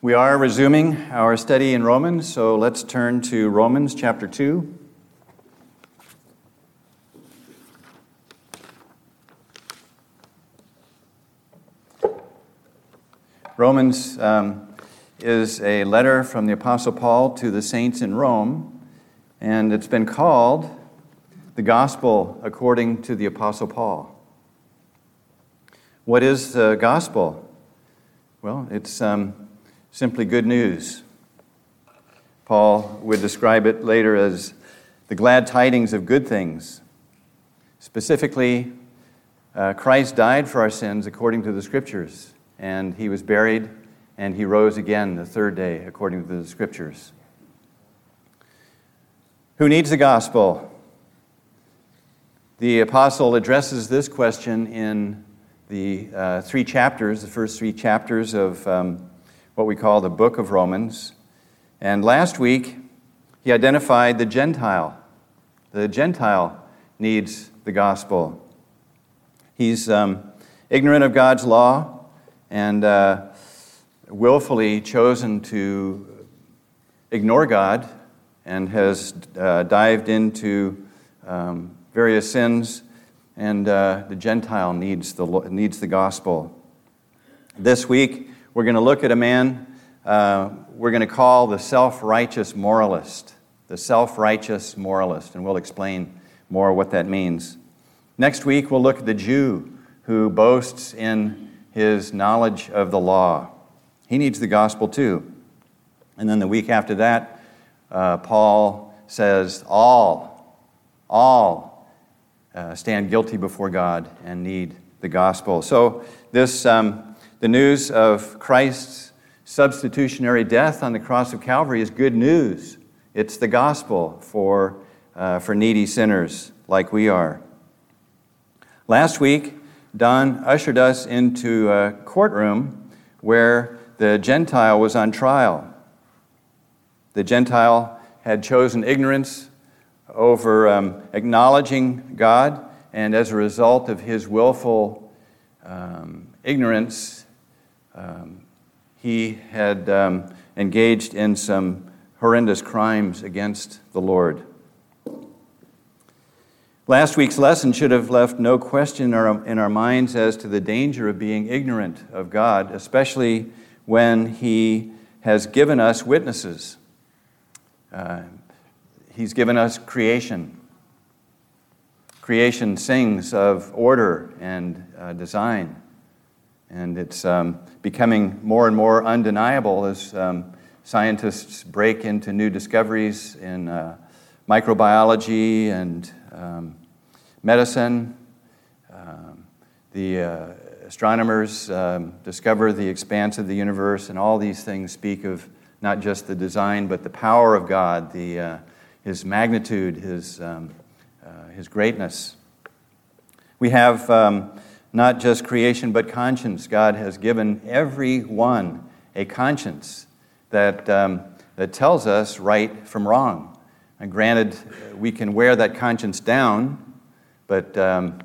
We are resuming our study in Romans, so let's turn to Romans chapter 2. Romans um, is a letter from the Apostle Paul to the saints in Rome, and it's been called the Gospel according to the Apostle Paul. What is the gospel? Well, it's um, simply good news. Paul would describe it later as the glad tidings of good things. Specifically, uh, Christ died for our sins according to the Scriptures and he was buried, and he rose again the third day, according to the scriptures. Who needs the gospel? The apostle addresses this question in the uh, three chapters, the first three chapters of um, what we call the book of Romans. And last week, he identified the Gentile. The Gentile needs the gospel. He's um, ignorant of God's law and uh, willfully chosen to ignore God and has uh, dived into um, various sins, and uh, the Gentile needs the, needs the gospel. This week, we're going to look at a man uh, we're going to call the self righteous moralist. The self righteous moralist, and we'll explain more what that means. Next week, we'll look at the Jew who boasts in his knowledge of the law. He needs the gospel too. And then the week after that, uh, Paul says, All, all uh, stand guilty before God and need the gospel. So, this, um, the news of Christ's substitutionary death on the cross of Calvary is good news. It's the gospel for, uh, for needy sinners like we are. Last week, Don ushered us into a courtroom where the Gentile was on trial. The Gentile had chosen ignorance over um, acknowledging God, and as a result of his willful um, ignorance, um, he had um, engaged in some horrendous crimes against the Lord. Last week's lesson should have left no question in our, in our minds as to the danger of being ignorant of God, especially when He has given us witnesses. Uh, he's given us creation. Creation sings of order and uh, design. And it's um, becoming more and more undeniable as um, scientists break into new discoveries in uh, microbiology and um, medicine. Um, the uh, astronomers um, discover the expanse of the universe, and all these things speak of not just the design, but the power of God, the, uh, His magnitude, His, um, uh, his greatness. We have not just creation, but conscience. God has given everyone a conscience that, um, that tells us right from wrong. And granted, we can wear that conscience down, but um,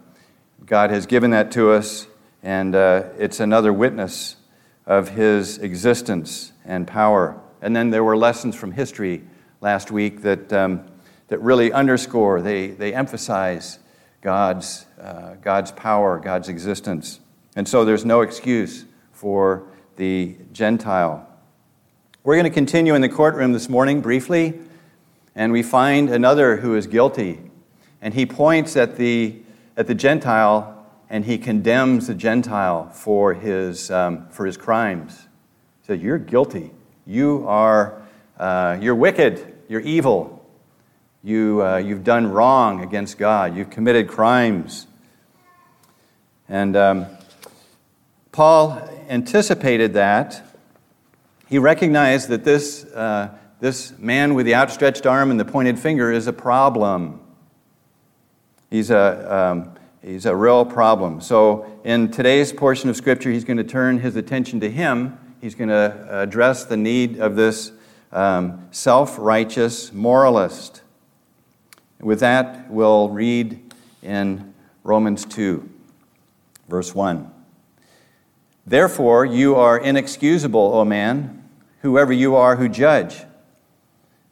God has given that to us, and uh, it's another witness of His existence and power. And then there were lessons from history last week that, um, that really underscore, they, they emphasize God's, uh, God's power, God's existence. And so there's no excuse for the Gentile. We're going to continue in the courtroom this morning briefly and we find another who is guilty. And he points at the, at the Gentile and he condemns the Gentile for his, um, for his crimes. He says, You're guilty. You are uh, you're wicked. You're evil. You, uh, you've done wrong against God. You've committed crimes. And um, Paul anticipated that. He recognized that this. Uh, this man with the outstretched arm and the pointed finger is a problem. He's a, um, he's a real problem. So, in today's portion of Scripture, he's going to turn his attention to him. He's going to address the need of this um, self righteous moralist. With that, we'll read in Romans 2, verse 1. Therefore, you are inexcusable, O man whoever you are who judge.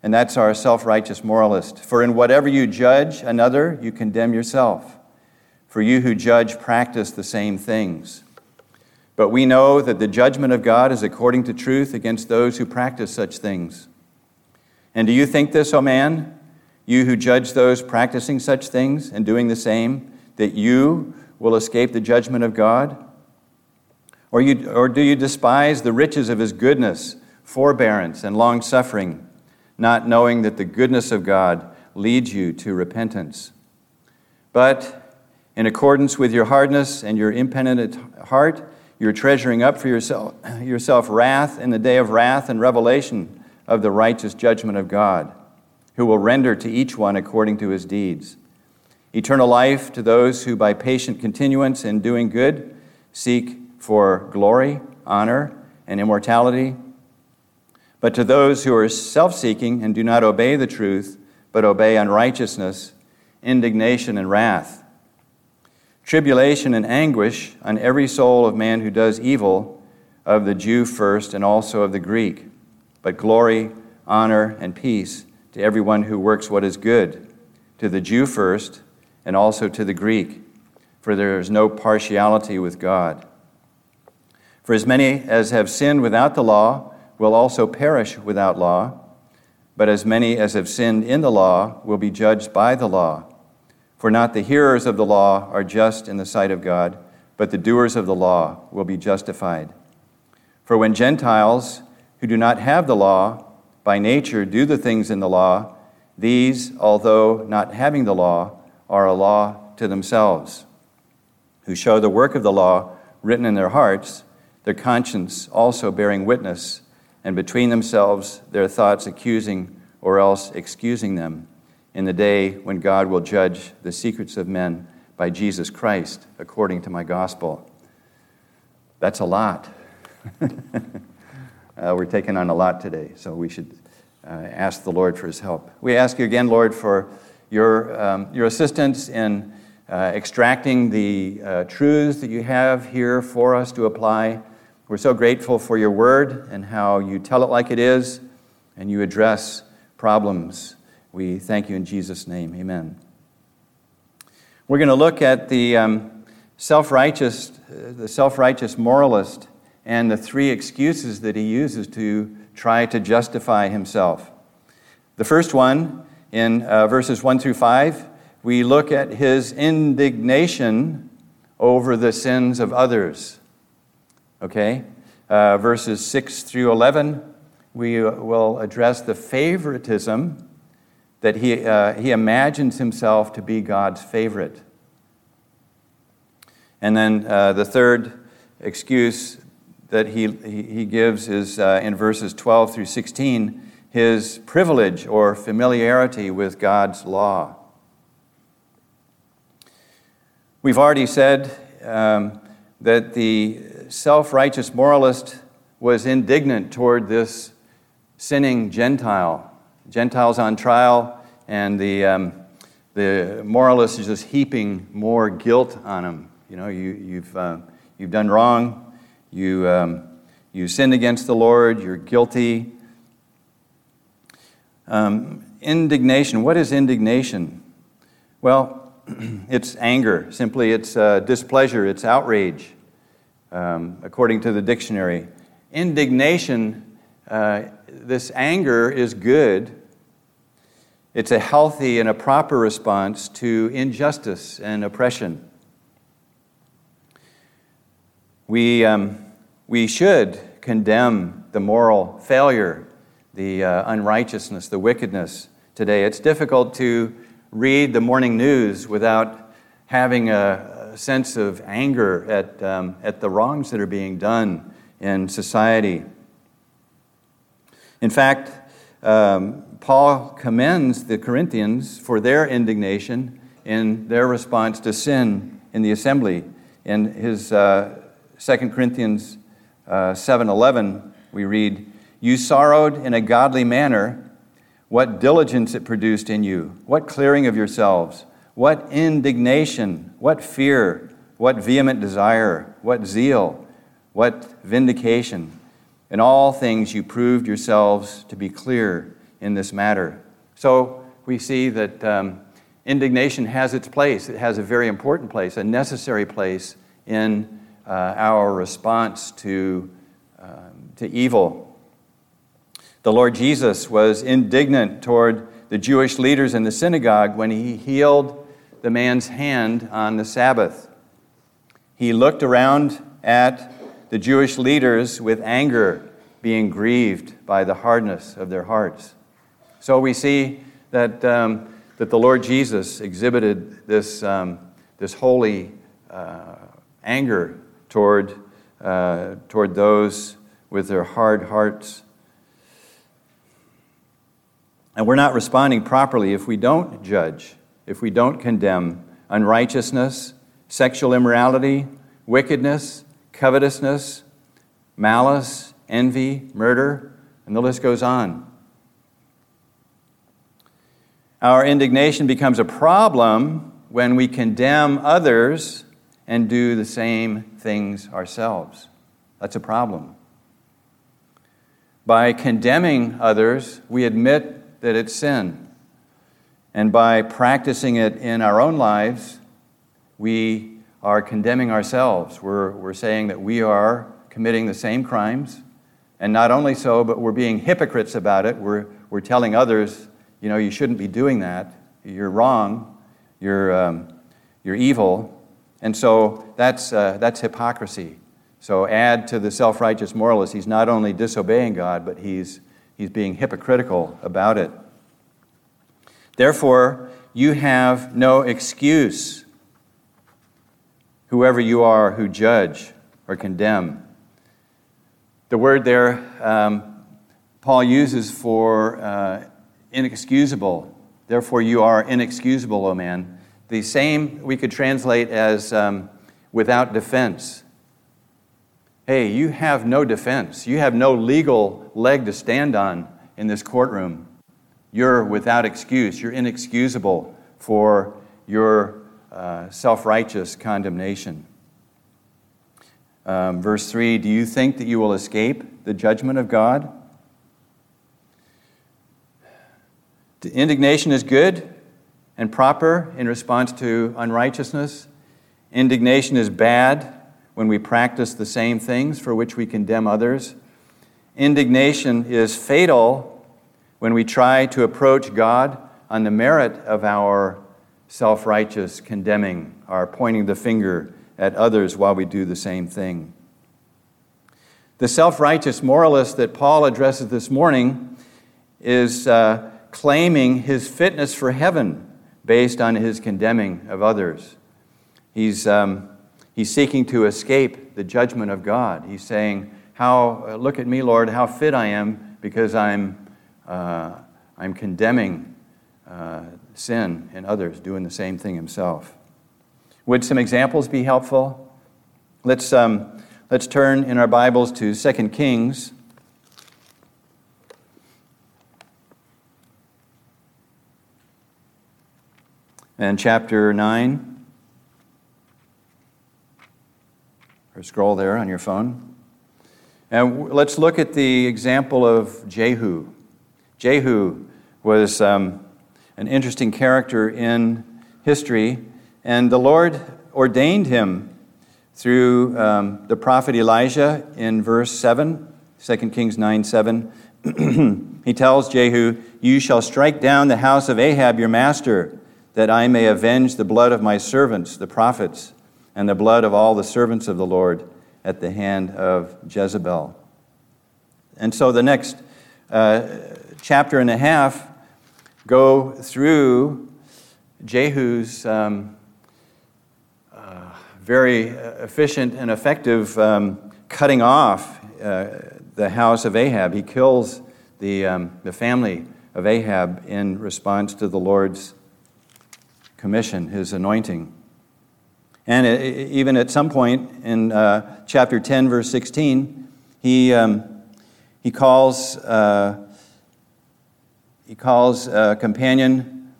And that's our self righteous moralist. For in whatever you judge another, you condemn yourself. For you who judge practice the same things. But we know that the judgment of God is according to truth against those who practice such things. And do you think this, O man, you who judge those practicing such things and doing the same, that you will escape the judgment of God? Or, you, or do you despise the riches of his goodness, forbearance, and long suffering, not knowing that the goodness of God leads you to repentance? But in accordance with your hardness and your impenitent heart, you're treasuring up for yourself, yourself wrath in the day of wrath and revelation of the righteous judgment of God, who will render to each one according to his deeds. Eternal life to those who, by patient continuance in doing good, seek for glory, honor, and immortality. But to those who are self seeking and do not obey the truth, but obey unrighteousness, indignation, and wrath, tribulation and anguish on every soul of man who does evil, of the Jew first and also of the Greek, but glory, honor, and peace to everyone who works what is good, to the Jew first and also to the Greek, for there is no partiality with God. For as many as have sinned without the law will also perish without law, but as many as have sinned in the law will be judged by the law. For not the hearers of the law are just in the sight of God, but the doers of the law will be justified. For when Gentiles who do not have the law by nature do the things in the law, these, although not having the law, are a law to themselves, who show the work of the law written in their hearts their conscience also bearing witness, and between themselves their thoughts accusing or else excusing them, in the day when God will judge the secrets of men by Jesus Christ, according to my gospel. That's a lot. uh, we're taking on a lot today, so we should uh, ask the Lord for his help. We ask you again, Lord, for your, um, your assistance in uh, extracting the uh, truths that you have here for us to apply we're so grateful for your word and how you tell it like it is and you address problems. We thank you in Jesus' name. Amen. We're going to look at the um, self-righteous, the self-righteous moralist and the three excuses that he uses to try to justify himself. The first one, in uh, verses 1 through 5, we look at his indignation over the sins of others. Okay? Uh, verses 6 through 11, we will address the favoritism that he, uh, he imagines himself to be God's favorite. And then uh, the third excuse that he, he gives is uh, in verses 12 through 16 his privilege or familiarity with God's law. We've already said um, that the self righteous moralist was indignant toward this sinning Gentile. Gentiles on trial, and the, um, the moralist is just heaping more guilt on him. You know, you, you've, uh, you've done wrong, you, um, you sinned against the Lord, you're guilty. Um, indignation. What is indignation? Well, it's anger. Simply, it's uh, displeasure, it's outrage um, according to the dictionary. Indignation, uh, this anger is good. It's a healthy and a proper response to injustice and oppression. We, um, we should condemn the moral failure, the uh, unrighteousness, the wickedness today. It's difficult to read the morning news without having a, sense of anger at, um, at the wrongs that are being done in society. In fact, um, Paul commends the Corinthians for their indignation in their response to sin in the assembly. In his uh, 2 Corinthians uh, 7:11, we read, "You sorrowed in a godly manner. What diligence it produced in you! What clearing of yourselves! What indignation, what fear, what vehement desire, what zeal, what vindication. In all things you proved yourselves to be clear in this matter. So we see that um, indignation has its place. It has a very important place, a necessary place in uh, our response to, um, to evil. The Lord Jesus was indignant toward the Jewish leaders in the synagogue when he healed the man's hand on the Sabbath. He looked around at the Jewish leaders with anger, being grieved by the hardness of their hearts. So we see that, um, that the Lord Jesus exhibited this, um, this holy uh, anger toward, uh, toward those with their hard hearts. And we're not responding properly if we don't judge, if we don't condemn unrighteousness, sexual immorality, wickedness, covetousness, malice, envy, murder, and the list goes on. Our indignation becomes a problem when we condemn others and do the same things ourselves. That's a problem. By condemning others, we admit that it's sin. And by practicing it in our own lives, we are condemning ourselves. We're, we're saying that we are committing the same crimes. And not only so, but we're being hypocrites about it. We're, we're telling others, you know, you shouldn't be doing that. You're wrong. You're, um, you're evil. And so that's, uh, that's hypocrisy. So add to the self righteous moralist, he's not only disobeying God, but he's, he's being hypocritical about it. Therefore, you have no excuse, whoever you are who judge or condemn. The word there um, Paul uses for uh, inexcusable. Therefore, you are inexcusable, O man. The same we could translate as um, without defense. Hey, you have no defense. You have no legal leg to stand on in this courtroom. You're without excuse. You're inexcusable for your uh, self righteous condemnation. Um, verse 3 Do you think that you will escape the judgment of God? The indignation is good and proper in response to unrighteousness. Indignation is bad when we practice the same things for which we condemn others. Indignation is fatal when we try to approach God on the merit of our self righteous condemning, our pointing the finger at others while we do the same thing. The self righteous moralist that Paul addresses this morning is uh, claiming his fitness for heaven based on his condemning of others. He's, um, he's seeking to escape the judgment of God. He's saying, how, uh, Look at me, Lord, how fit I am because I'm, uh, I'm condemning uh, sin in others, doing the same thing himself. Would some examples be helpful? Let's, um, let's turn in our Bibles to 2 Kings and chapter 9. Or scroll there on your phone. And let's look at the example of Jehu. Jehu was um, an interesting character in history, and the Lord ordained him through um, the prophet Elijah in verse 7, 2 Kings 9 7. he tells Jehu, You shall strike down the house of Ahab your master that I may avenge the blood of my servants, the prophets, and the blood of all the servants of the Lord at the hand of Jezebel. And so the next uh, chapter and a half go through Jehu's um, uh, very efficient and effective um, cutting off uh, the house of Ahab. He kills the, um, the family of Ahab in response to the Lord's commission, his anointing. And even at some point in uh, chapter 10, verse 16, he, um, he calls, uh, he calls a companion,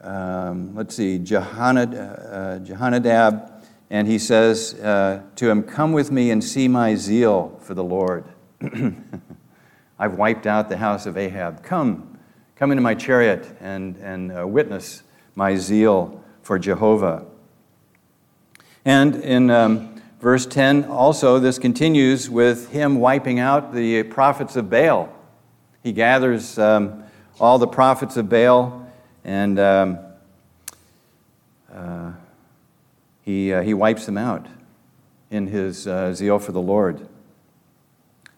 um, let's see, Jehonad, uh, Jehonadab, and he says uh, to him, Come with me and see my zeal for the Lord. I've wiped out the house of Ahab. Come, come into my chariot and, and uh, witness my zeal for Jehovah. And in um, verse 10, also, this continues with him wiping out the prophets of Baal. He gathers um, all the prophets of Baal and um, uh, he, uh, he wipes them out in his uh, zeal for the Lord.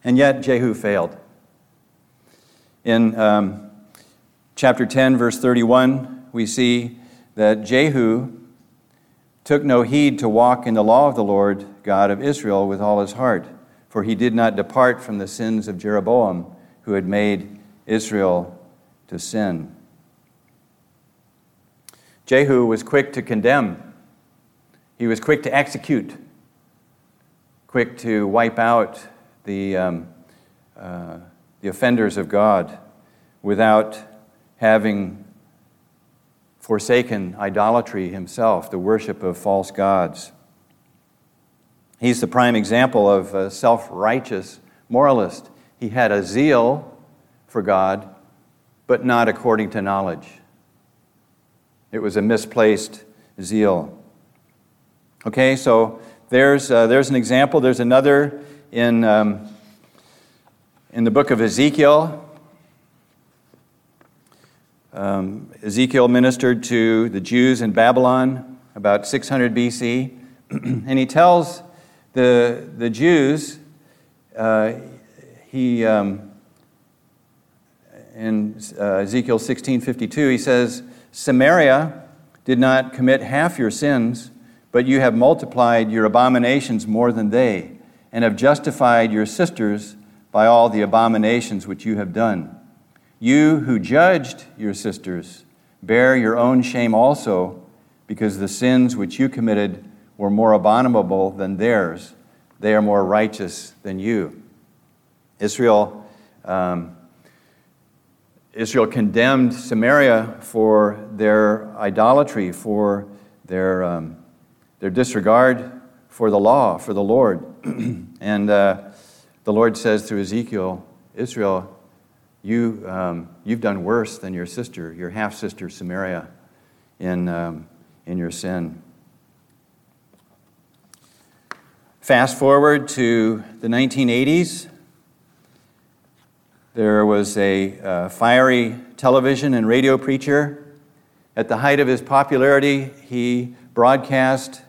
And yet, Jehu failed. In um, chapter 10, verse 31, we see that Jehu took no heed to walk in the law of the Lord God of Israel with all his heart, for he did not depart from the sins of Jeroboam, who had made Israel to sin. Jehu was quick to condemn, he was quick to execute, quick to wipe out the, um, uh, the offenders of God without having forsaken idolatry himself, the worship of false gods. He's the prime example of a self righteous moralist. He had a zeal for God, but not according to knowledge. It was a misplaced zeal. Okay, so there's, uh, there's an example. There's another in, um, in the book of Ezekiel. Um, Ezekiel ministered to the Jews in Babylon about 600 BC, and he tells the, the Jews, uh, he, um, in uh, Ezekiel 16:52, he says, Samaria did not commit half your sins, but you have multiplied your abominations more than they, and have justified your sisters by all the abominations which you have done. You who judged your sisters, bear your own shame also, because the sins which you committed were more abominable than theirs. They are more righteous than you. Israel, um, Israel condemned Samaria for their idolatry, for their, um, their disregard for the law, for the Lord. and uh, the Lord says through Ezekiel, Israel, you, um, you've done worse than your sister, your half sister Samaria, in, um, in your sin. Fast forward to the 1980s. There was a uh, fiery television and radio preacher. At the height of his popularity, he broadcast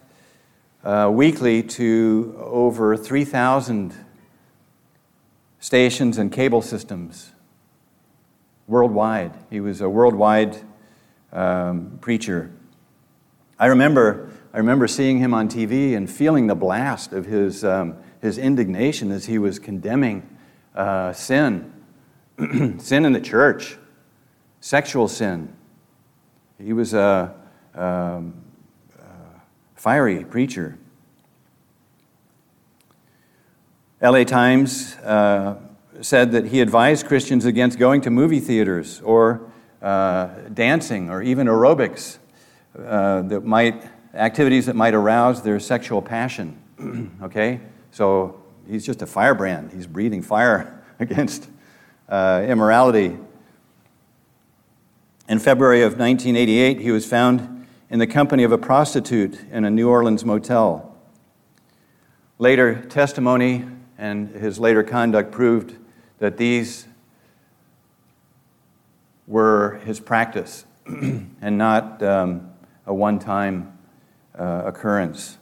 uh, weekly to over 3,000 stations and cable systems worldwide. He was a worldwide um, preacher. I remember, I remember seeing him on TV and feeling the blast of his, um, his indignation as he was condemning uh, sin, sin in the church, sexual sin. He was a, um, a fiery preacher. LA Times uh, said that he advised Christians against going to movie theaters or uh, dancing or even aerobics uh, that might activities that might arouse their sexual passion. okay, so he's just a firebrand. He's breathing fire against uh, immorality. In February of 1988, he was found in the company of a prostitute in a New Orleans motel. Later testimony and his later conduct proved that these were his practice and not um, a one time uh, occurrence.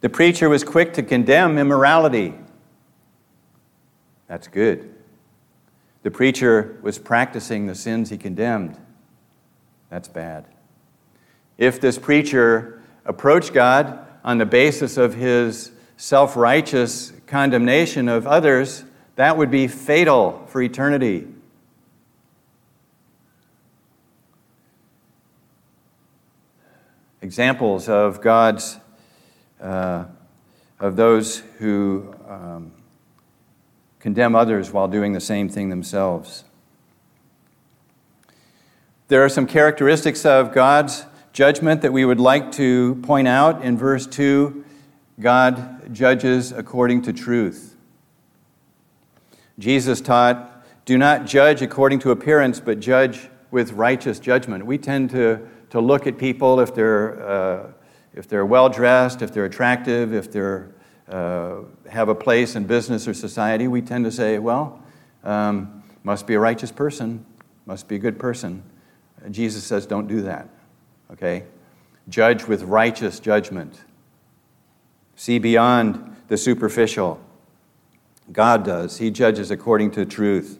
The preacher was quick to condemn immorality. That's good. The preacher was practicing the sins he condemned. That's bad. If this preacher approached God on the basis of his self righteous condemnation of others, that would be fatal for eternity. Examples of God's, uh, of those who um, condemn others while doing the same thing themselves. There are some characteristics of God's judgment that we would like to point out in verse 2. God judges according to truth. Jesus taught, Do not judge according to appearance, but judge with righteous judgment. We tend to, to look at people if they're, uh, if they're well dressed, if they're attractive, if they uh, have a place in business or society. We tend to say, Well, um, must be a righteous person, must be a good person. Jesus says, Don't do that. Okay? Judge with righteous judgment. See beyond the superficial. God does. He judges according to truth.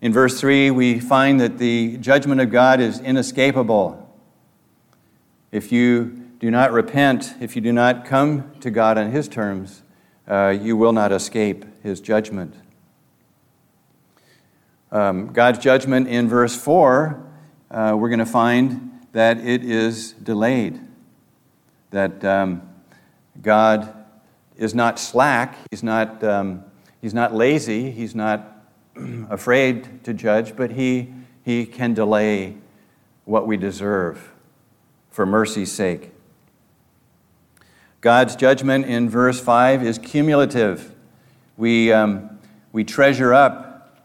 In verse 3, we find that the judgment of God is inescapable. If you do not repent, if you do not come to God on His terms, uh, you will not escape His judgment. Um, God's judgment in verse 4, uh, we're going to find that it is delayed. That um, God is not slack, He's not, um, he's not lazy, He's not afraid to judge, but he, he can delay what we deserve for mercy's sake. God's judgment in verse 5 is cumulative. We, um, we treasure up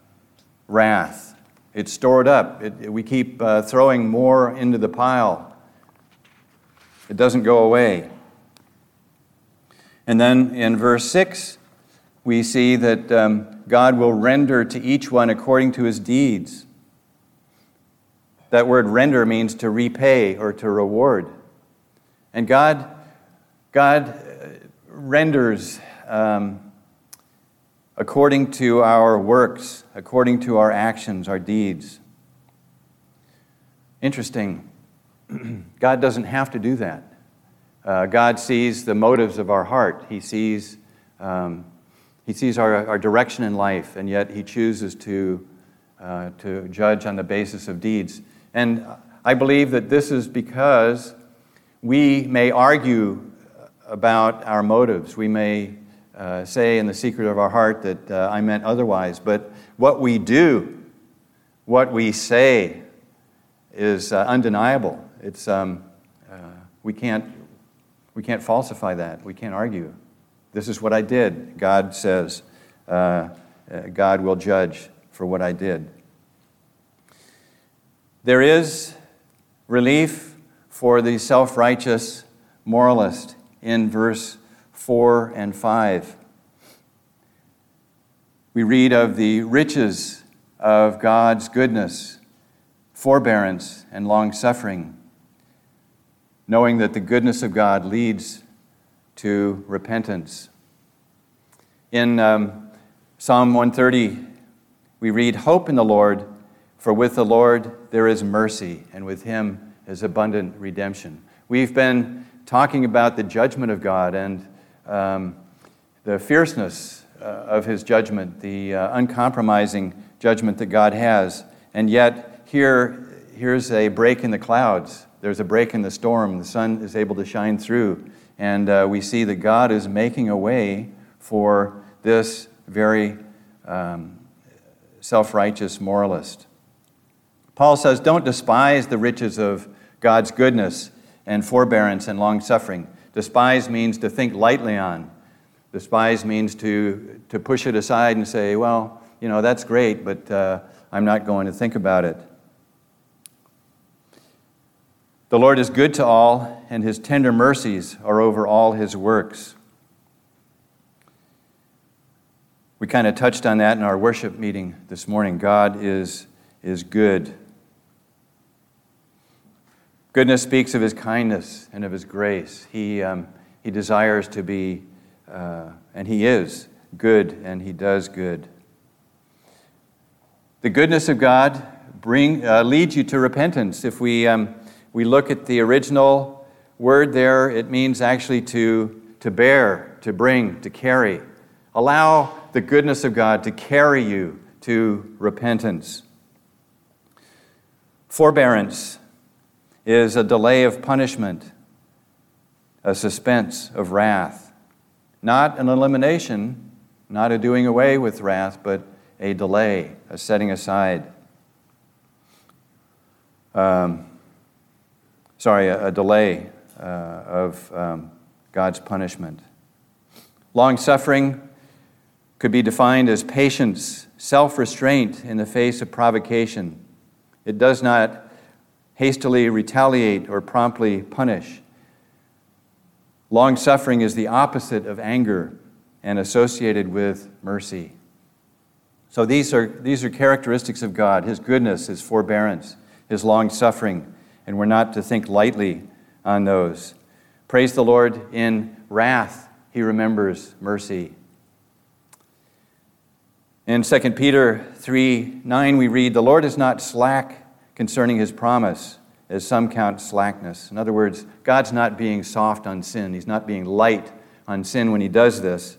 wrath, it's stored up. It, we keep uh, throwing more into the pile, it doesn't go away. And then in verse 6, we see that um, God will render to each one according to his deeds. That word render means to repay or to reward. And God, God uh, renders um, according to our works, according to our actions, our deeds. Interesting. God doesn't have to do that. Uh, God sees the motives of our heart. He sees, um, he sees our, our direction in life, and yet He chooses to, uh, to judge on the basis of deeds. And I believe that this is because we may argue about our motives. We may uh, say in the secret of our heart that uh, I meant otherwise, but what we do, what we say, is uh, undeniable. It's, um, uh, we can't we can't falsify that. We can't argue. This is what I did. God says, uh, uh, God will judge for what I did. There is relief for the self righteous moralist in verse 4 and 5. We read of the riches of God's goodness, forbearance, and long suffering knowing that the goodness of God leads to repentance. In um, Psalm 130, we read, Hope in the Lord, for with the Lord there is mercy, and with him is abundant redemption. We've been talking about the judgment of God and um, the fierceness uh, of his judgment, the uh, uncompromising judgment that God has. And yet, here, here's a break in the clouds there's a break in the storm, the sun is able to shine through, and uh, we see that God is making a way for this very um, self righteous moralist. Paul says, Don't despise the riches of God's goodness and forbearance and long suffering. Despise means to think lightly on. Despise means to, to push it aside and say, Well, you know, that's great, but uh, I'm not going to think about it. The Lord is good to all, and his tender mercies are over all his works. We kind of touched on that in our worship meeting this morning. God is, is good. Goodness speaks of his kindness and of his grace. He, um, he desires to be, uh, and he is good, and he does good. The goodness of God bring, uh, leads you to repentance. If we. Um, we look at the original word there, it means actually to, to bear, to bring, to carry. Allow the goodness of God to carry you to repentance. Forbearance is a delay of punishment, a suspense of wrath. Not an elimination, not a doing away with wrath, but a delay, a setting aside. Um, sorry, a, a delay uh, of um, God's punishment. Long suffering could be defined as patience, self restraint in the face of provocation. It does not hastily retaliate or promptly punish. Long suffering is the opposite of anger and associated with mercy. So these are, these are characteristics of God His goodness, His forbearance, His long suffering, and we're not to think lightly on those. Praise the Lord, in wrath, He remembers mercy. In 2 Peter 3 9, we read, The Lord is not slack concerning his promise, as some count slackness. In other words, God's not being soft on sin. He's not being light on sin when he does this,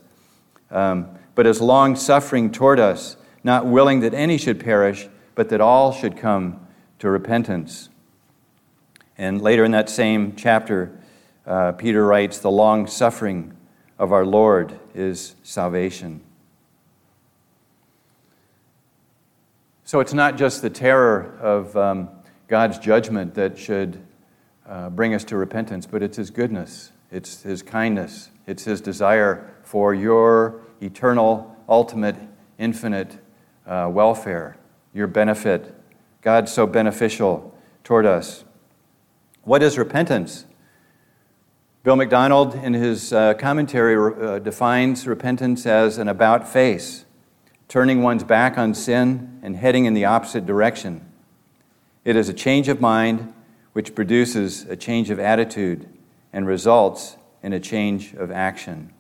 um, but is long suffering toward us, not willing that any should perish, but that all should come to repentance. And later in that same chapter, uh, Peter writes, The long suffering of our Lord is salvation. So it's not just the terror of um, God's judgment that should uh, bring us to repentance, but it's His goodness, it's His kindness, it's His desire for your eternal, ultimate, infinite uh, welfare, your benefit. God's so beneficial toward us. What is repentance? Bill MacDonald, in his uh, commentary, uh, defines repentance as an about face turning one's back on sin and heading in the opposite direction. It is a change of mind which produces a change of attitude and results in a change of action.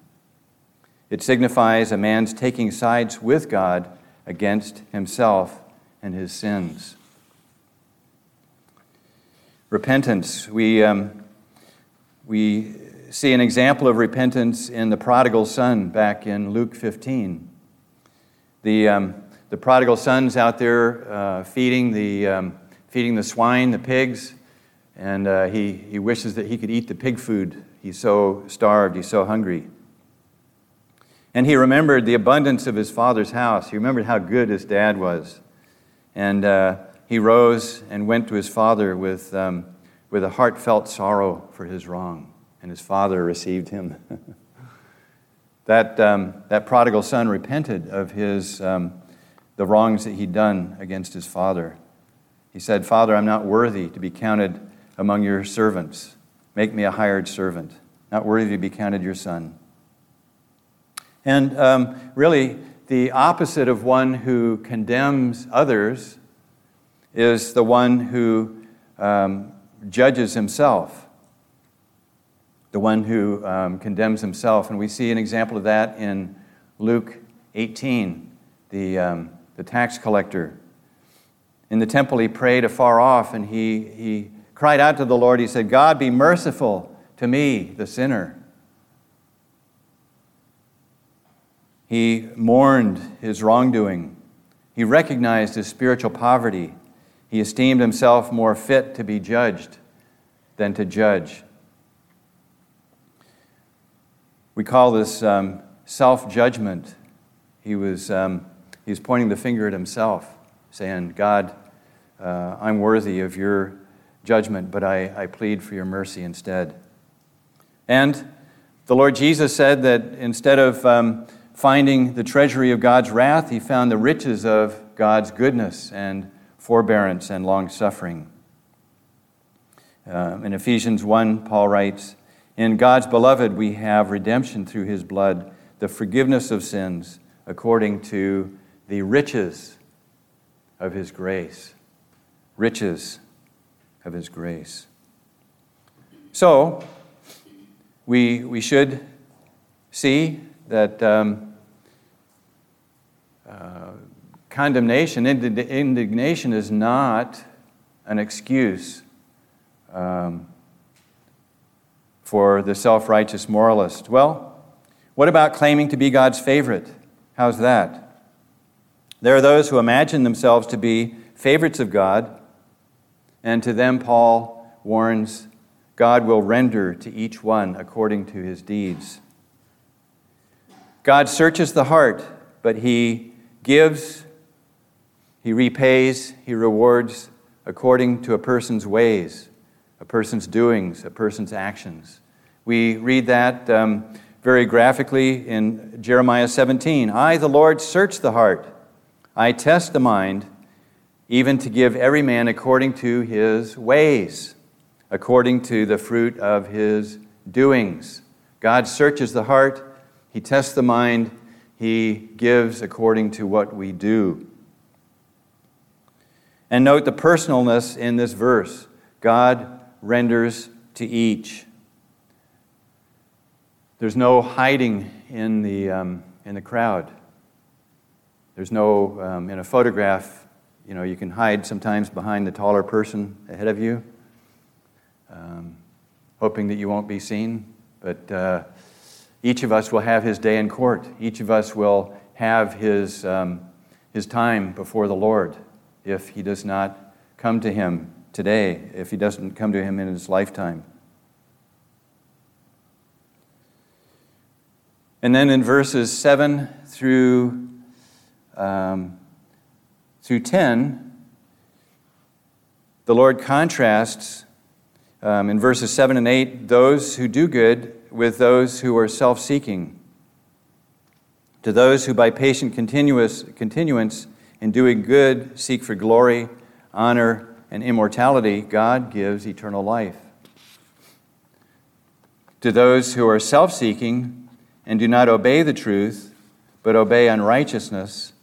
It signifies a man's taking sides with God against himself and his sins. Repentance. We, um, we see an example of repentance in the prodigal son back in Luke 15. The, um, the prodigal son's out there uh, feeding, the, um, feeding the swine, the pigs, and uh, he, he wishes that he could eat the pig food. He's so starved, he's so hungry. And he remembered the abundance of his father's house. He remembered how good his dad was. And uh, he rose and went to his father with, um, with a heartfelt sorrow for his wrong. And his father received him. That, um, that prodigal son repented of his, um, the wrongs that he'd done against his father. He said, Father, I'm not worthy to be counted among your servants. Make me a hired servant. Not worthy to be counted your son. And um, really, the opposite of one who condemns others is the one who um, judges himself the one who um, condemns himself. And we see an example of that in Luke 18, the, um, the tax collector. In the temple, he prayed afar off and he, he cried out to the Lord. He said, God, be merciful to me, the sinner. He mourned his wrongdoing. He recognized his spiritual poverty. He esteemed himself more fit to be judged than to judge. We call this um, self judgment. He was, um, he was pointing the finger at himself, saying, God, uh, I'm worthy of your judgment, but I, I plead for your mercy instead. And the Lord Jesus said that instead of um, finding the treasury of God's wrath, he found the riches of God's goodness and forbearance and long suffering. Uh, in Ephesians 1, Paul writes, in God's beloved, we have redemption through his blood, the forgiveness of sins according to the riches of his grace. Riches of his grace. So, we, we should see that um, uh, condemnation, indignation is not an excuse. Um, for the self righteous moralist. Well, what about claiming to be God's favorite? How's that? There are those who imagine themselves to be favorites of God, and to them, Paul warns God will render to each one according to his deeds. God searches the heart, but he gives, he repays, he rewards according to a person's ways a person's doings, a person's actions. We read that um, very graphically in Jeremiah 17 I, the Lord, search the heart, I test the mind, even to give every man according to his ways, according to the fruit of his doings. God searches the heart, He tests the mind, He gives according to what we do. And note the personalness in this verse God renders to each. There's no hiding in the, um, in the crowd. There's no, um, in a photograph, you know, you can hide sometimes behind the taller person ahead of you, um, hoping that you won't be seen. But uh, each of us will have his day in court. Each of us will have his, um, his time before the Lord if he does not come to him today, if he doesn't come to him in his lifetime. And then in verses 7 through, um, through 10, the Lord contrasts um, in verses 7 and 8 those who do good with those who are self seeking. To those who by patient continuous, continuance in doing good seek for glory, honor, and immortality, God gives eternal life. To those who are self seeking, and do not obey the truth, but obey unrighteousness,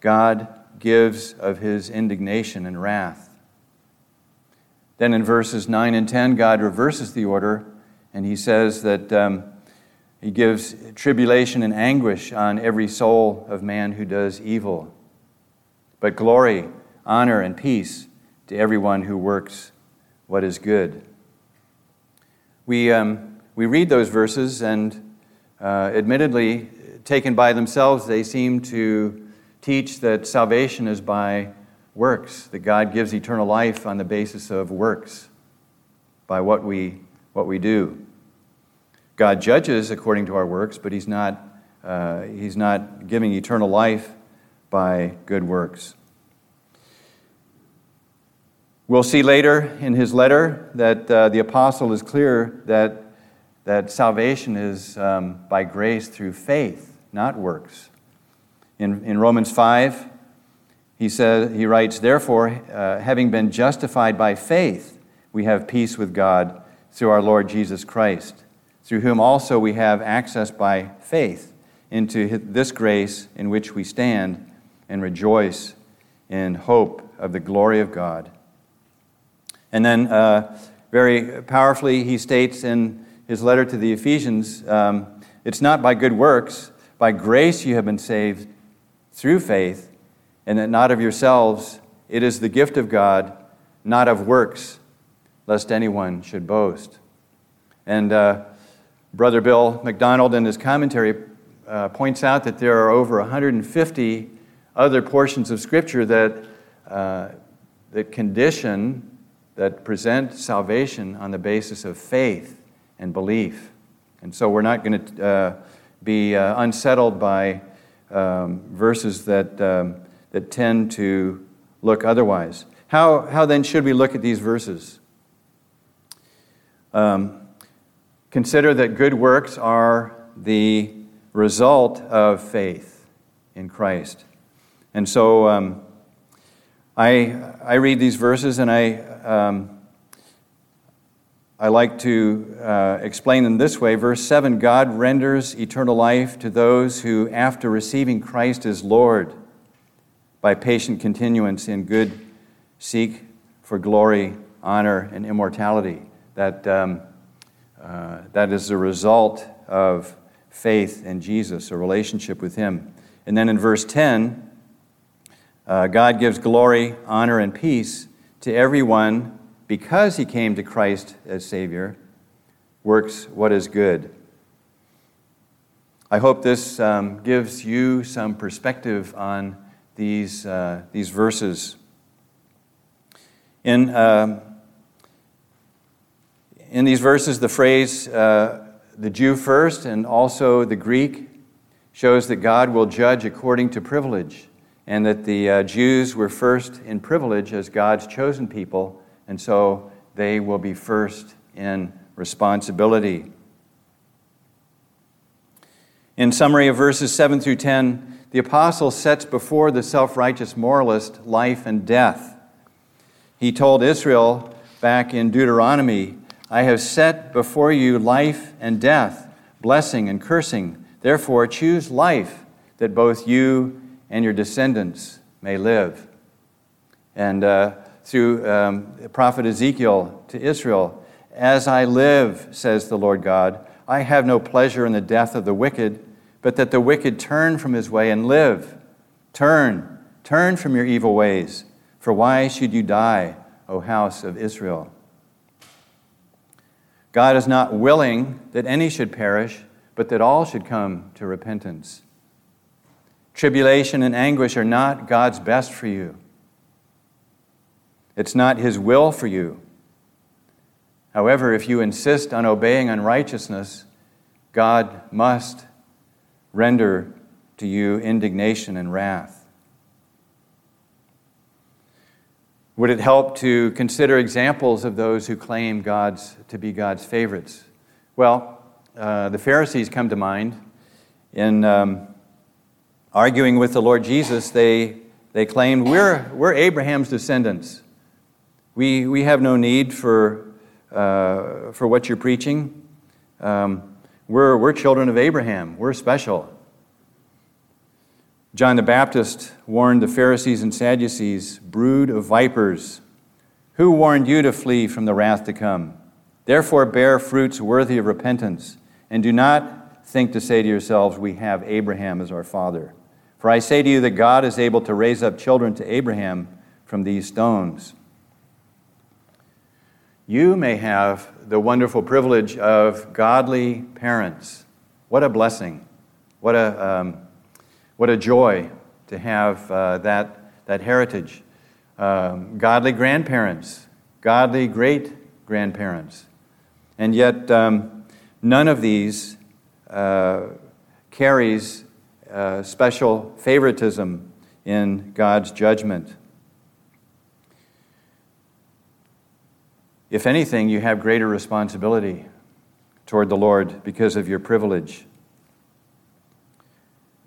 God gives of his indignation and wrath. Then in verses 9 and 10, God reverses the order, and he says that um, he gives tribulation and anguish on every soul of man who does evil, but glory, honor, and peace to everyone who works what is good. We, um, we read those verses and uh, admittedly, taken by themselves, they seem to teach that salvation is by works, that God gives eternal life on the basis of works, by what we, what we do. God judges according to our works, but He's not, uh, he's not giving eternal life by good works. We'll see later in his letter that uh, the apostle is clear that that salvation is um, by grace through faith, not works. In, in Romans 5, he, says, he writes, Therefore, uh, having been justified by faith, we have peace with God through our Lord Jesus Christ, through whom also we have access by faith into this grace in which we stand and rejoice in hope of the glory of God. And then, uh, very powerfully, he states in his letter to the Ephesians, um, it's not by good works, by grace you have been saved through faith, and that not of yourselves, it is the gift of God, not of works, lest anyone should boast. And uh, Brother Bill MacDonald, in his commentary, uh, points out that there are over 150 other portions of Scripture that, uh, that condition, that present salvation on the basis of faith and belief. And so we're not going to uh, be uh, unsettled by um, verses that, um, that tend to look otherwise. How, how then should we look at these verses? Um, consider that good works are the result of faith in Christ. And so um, I, I read these verses and I, um, I like to uh, explain them this way. Verse 7 God renders eternal life to those who, after receiving Christ as Lord, by patient continuance in good, seek for glory, honor, and immortality. That, um, uh, that is the result of faith in Jesus, a relationship with Him. And then in verse 10, uh, God gives glory, honor, and peace to everyone because he came to Christ as Savior, works what is good. I hope this um, gives you some perspective on these, uh, these verses. In, uh, in these verses, the phrase uh, the Jew first and also the Greek shows that God will judge according to privilege, and that the uh, Jews were first in privilege as God's chosen people and so they will be first in responsibility. In summary of verses 7 through 10, the apostle sets before the self righteous moralist life and death. He told Israel back in Deuteronomy, I have set before you life and death, blessing and cursing. Therefore, choose life that both you and your descendants may live. And uh, through um, prophet Ezekiel to Israel, As I live, says the Lord God, I have no pleasure in the death of the wicked, but that the wicked turn from his way and live. Turn, turn from your evil ways, for why should you die, O house of Israel? God is not willing that any should perish, but that all should come to repentance. Tribulation and anguish are not God's best for you. It's not His will for you. However, if you insist on obeying unrighteousness, God must render to you indignation and wrath. Would it help to consider examples of those who claim God's, to be God's favorites? Well, uh, the Pharisees come to mind. In um, arguing with the Lord Jesus, they, they claimed, we're, we're Abraham's descendants. We, we have no need for, uh, for what you're preaching. Um, we're, we're children of Abraham. We're special. John the Baptist warned the Pharisees and Sadducees, brood of vipers, who warned you to flee from the wrath to come? Therefore, bear fruits worthy of repentance, and do not think to say to yourselves, We have Abraham as our father. For I say to you that God is able to raise up children to Abraham from these stones. You may have the wonderful privilege of godly parents. What a blessing. What a, um, what a joy to have uh, that, that heritage. Um, godly grandparents, godly great grandparents. And yet, um, none of these uh, carries special favoritism in God's judgment. If anything, you have greater responsibility toward the Lord because of your privilege.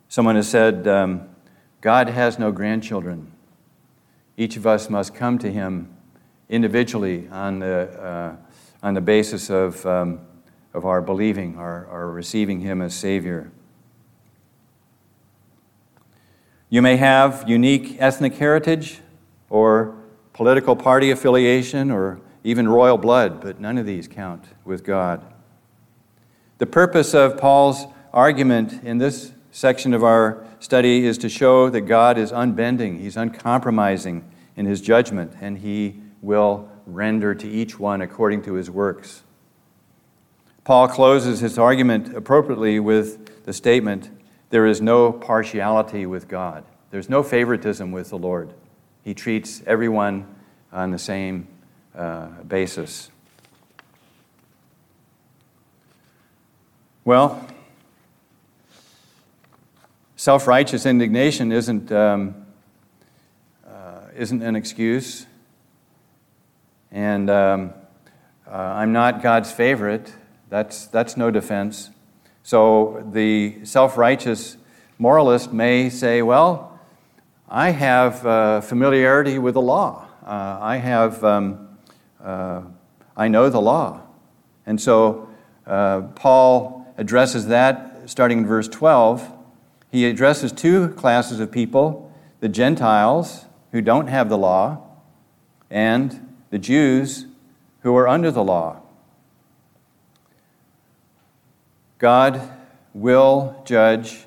Someone has said, um, God has no grandchildren. Each of us must come to Him individually on the, uh, on the basis of, um, of our believing, our, our receiving Him as Savior. You may have unique ethnic heritage or political party affiliation or even royal blood, but none of these count with God. The purpose of Paul's argument in this section of our study is to show that God is unbending, He's uncompromising in His judgment, and He will render to each one according to His works. Paul closes his argument appropriately with the statement there is no partiality with God. There's no favoritism with the Lord. He treats everyone on the same uh, basis. Well, self righteous indignation isn't, um, uh, isn't an excuse. And um, uh, I'm not God's favorite. That's, that's no defense. So the self righteous moralist may say, well, I have uh, familiarity with the law. Uh, I have um, uh, I know the law. And so uh, Paul addresses that starting in verse 12. He addresses two classes of people the Gentiles, who don't have the law, and the Jews, who are under the law. God will judge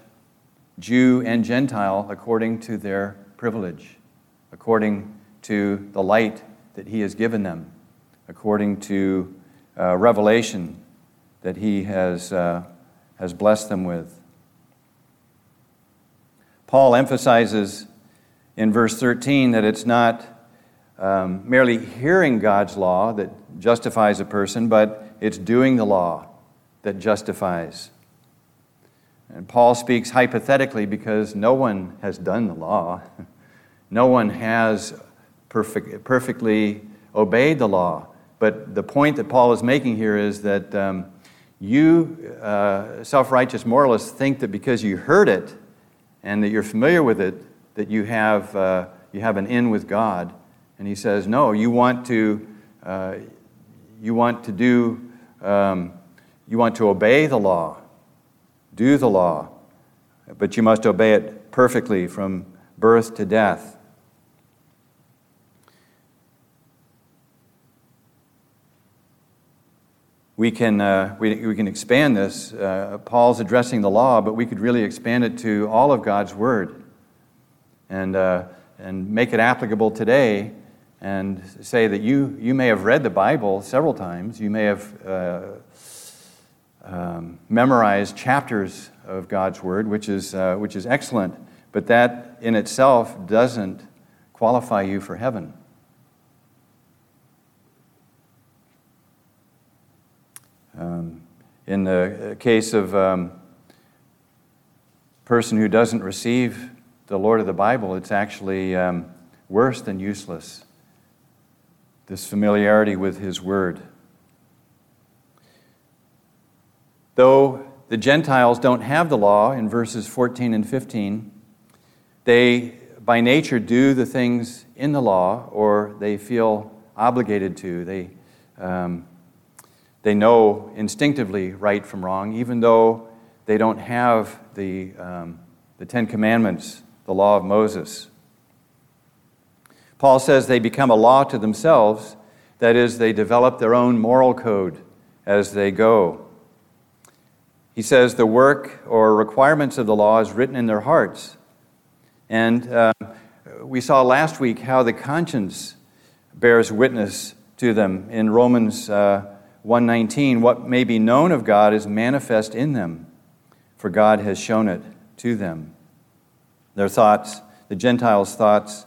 Jew and Gentile according to their privilege, according to the light that He has given them according to uh, revelation that He has, uh, has blessed them with. Paul emphasizes in verse 13 that it's not um, merely hearing God's law that justifies a person, but it's doing the law that justifies. And Paul speaks hypothetically because no one has done the law. No one has perfect, perfectly obeyed the law. But the point that Paul is making here is that um, you, uh, self righteous moralists, think that because you heard it and that you're familiar with it, that you have, uh, you have an in with God. And he says, no, you want to, uh, you want to do, um, you want to obey the law, do the law, but you must obey it perfectly from birth to death. we can, uh, we, we can expand this. Uh, Paul's addressing the law, but we could really expand it to all of God's Word and, uh, and make it applicable today and say that you, you may have read the Bible several times. You may have uh, um, memorized chapters of God's Word, which is, uh, which is excellent, but that in itself doesn't qualify you for heaven. Um, in the case of a um, person who doesn't receive the Lord of the Bible, it's actually um, worse than useless. This familiarity with His Word. Though the Gentiles don't have the law in verses 14 and 15, they by nature do the things in the law or they feel obligated to. They, um, they know instinctively right from wrong, even though they don't have the, um, the Ten Commandments, the law of Moses. Paul says they become a law to themselves, that is, they develop their own moral code as they go. He says the work or requirements of the law is written in their hearts. And uh, we saw last week how the conscience bears witness to them in Romans. Uh, 119 what may be known of God is manifest in them for God has shown it to them their thoughts the Gentiles thoughts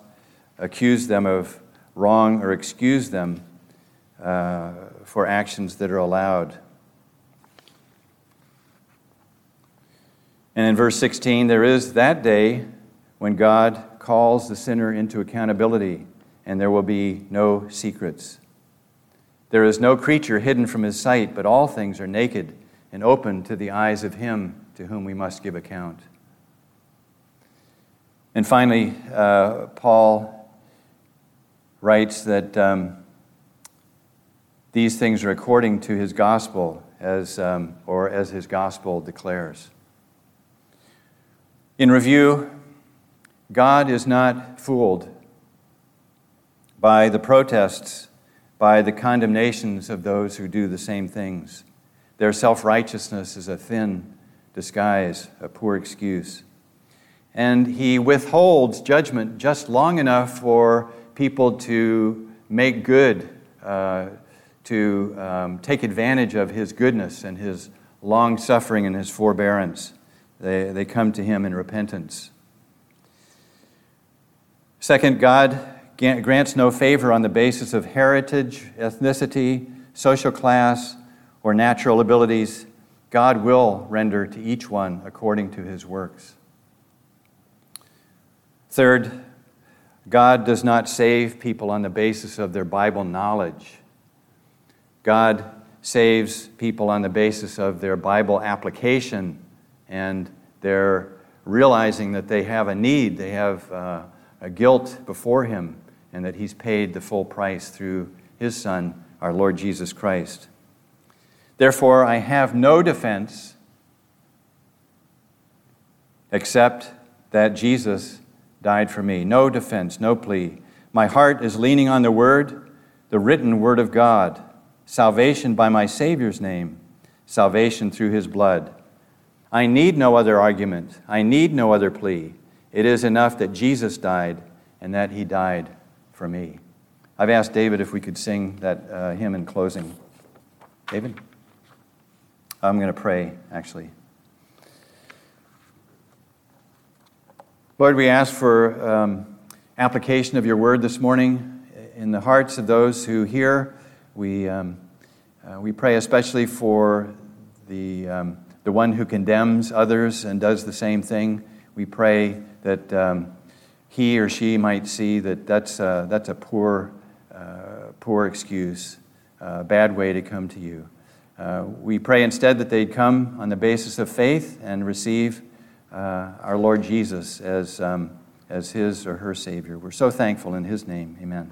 accuse them of wrong or excuse them uh, for actions that are allowed and in verse 16 there is that day when God calls the sinner into accountability and there will be no secrets there is no creature hidden from his sight, but all things are naked and open to the eyes of him to whom we must give account. And finally, uh, Paul writes that um, these things are according to his gospel, as, um, or as his gospel declares. In review, God is not fooled by the protests by the condemnations of those who do the same things. Their self righteousness is a thin disguise, a poor excuse. And he withholds judgment just long enough for people to make good, uh, to um, take advantage of his goodness and his long suffering and his forbearance. They, they come to him in repentance. Second, God grants no favor on the basis of heritage, ethnicity, social class, or natural abilities. God will render to each one according to his works. Third, God does not save people on the basis of their Bible knowledge. God saves people on the basis of their Bible application and they're realizing that they have a need, they have uh, a guilt before Him, and that He's paid the full price through His Son, our Lord Jesus Christ. Therefore, I have no defense except that Jesus died for me. No defense, no plea. My heart is leaning on the Word, the written Word of God, salvation by my Savior's name, salvation through His blood. I need no other argument. I need no other plea. It is enough that Jesus died and that He died for me. I've asked David if we could sing that uh, hymn in closing. David? I'm going to pray, actually. Lord, we ask for um, application of your word this morning in the hearts of those who hear. We, um, uh, we pray especially for the, um, the one who condemns others and does the same thing. We pray that um, he or she might see that that's a, that's a poor, uh, poor excuse, a bad way to come to you. uh, we pray instead that they'd come on the basis of faith and receive uh, our Lord Jesus as, um, as his or her Savior. We're so thankful in his name. Amen.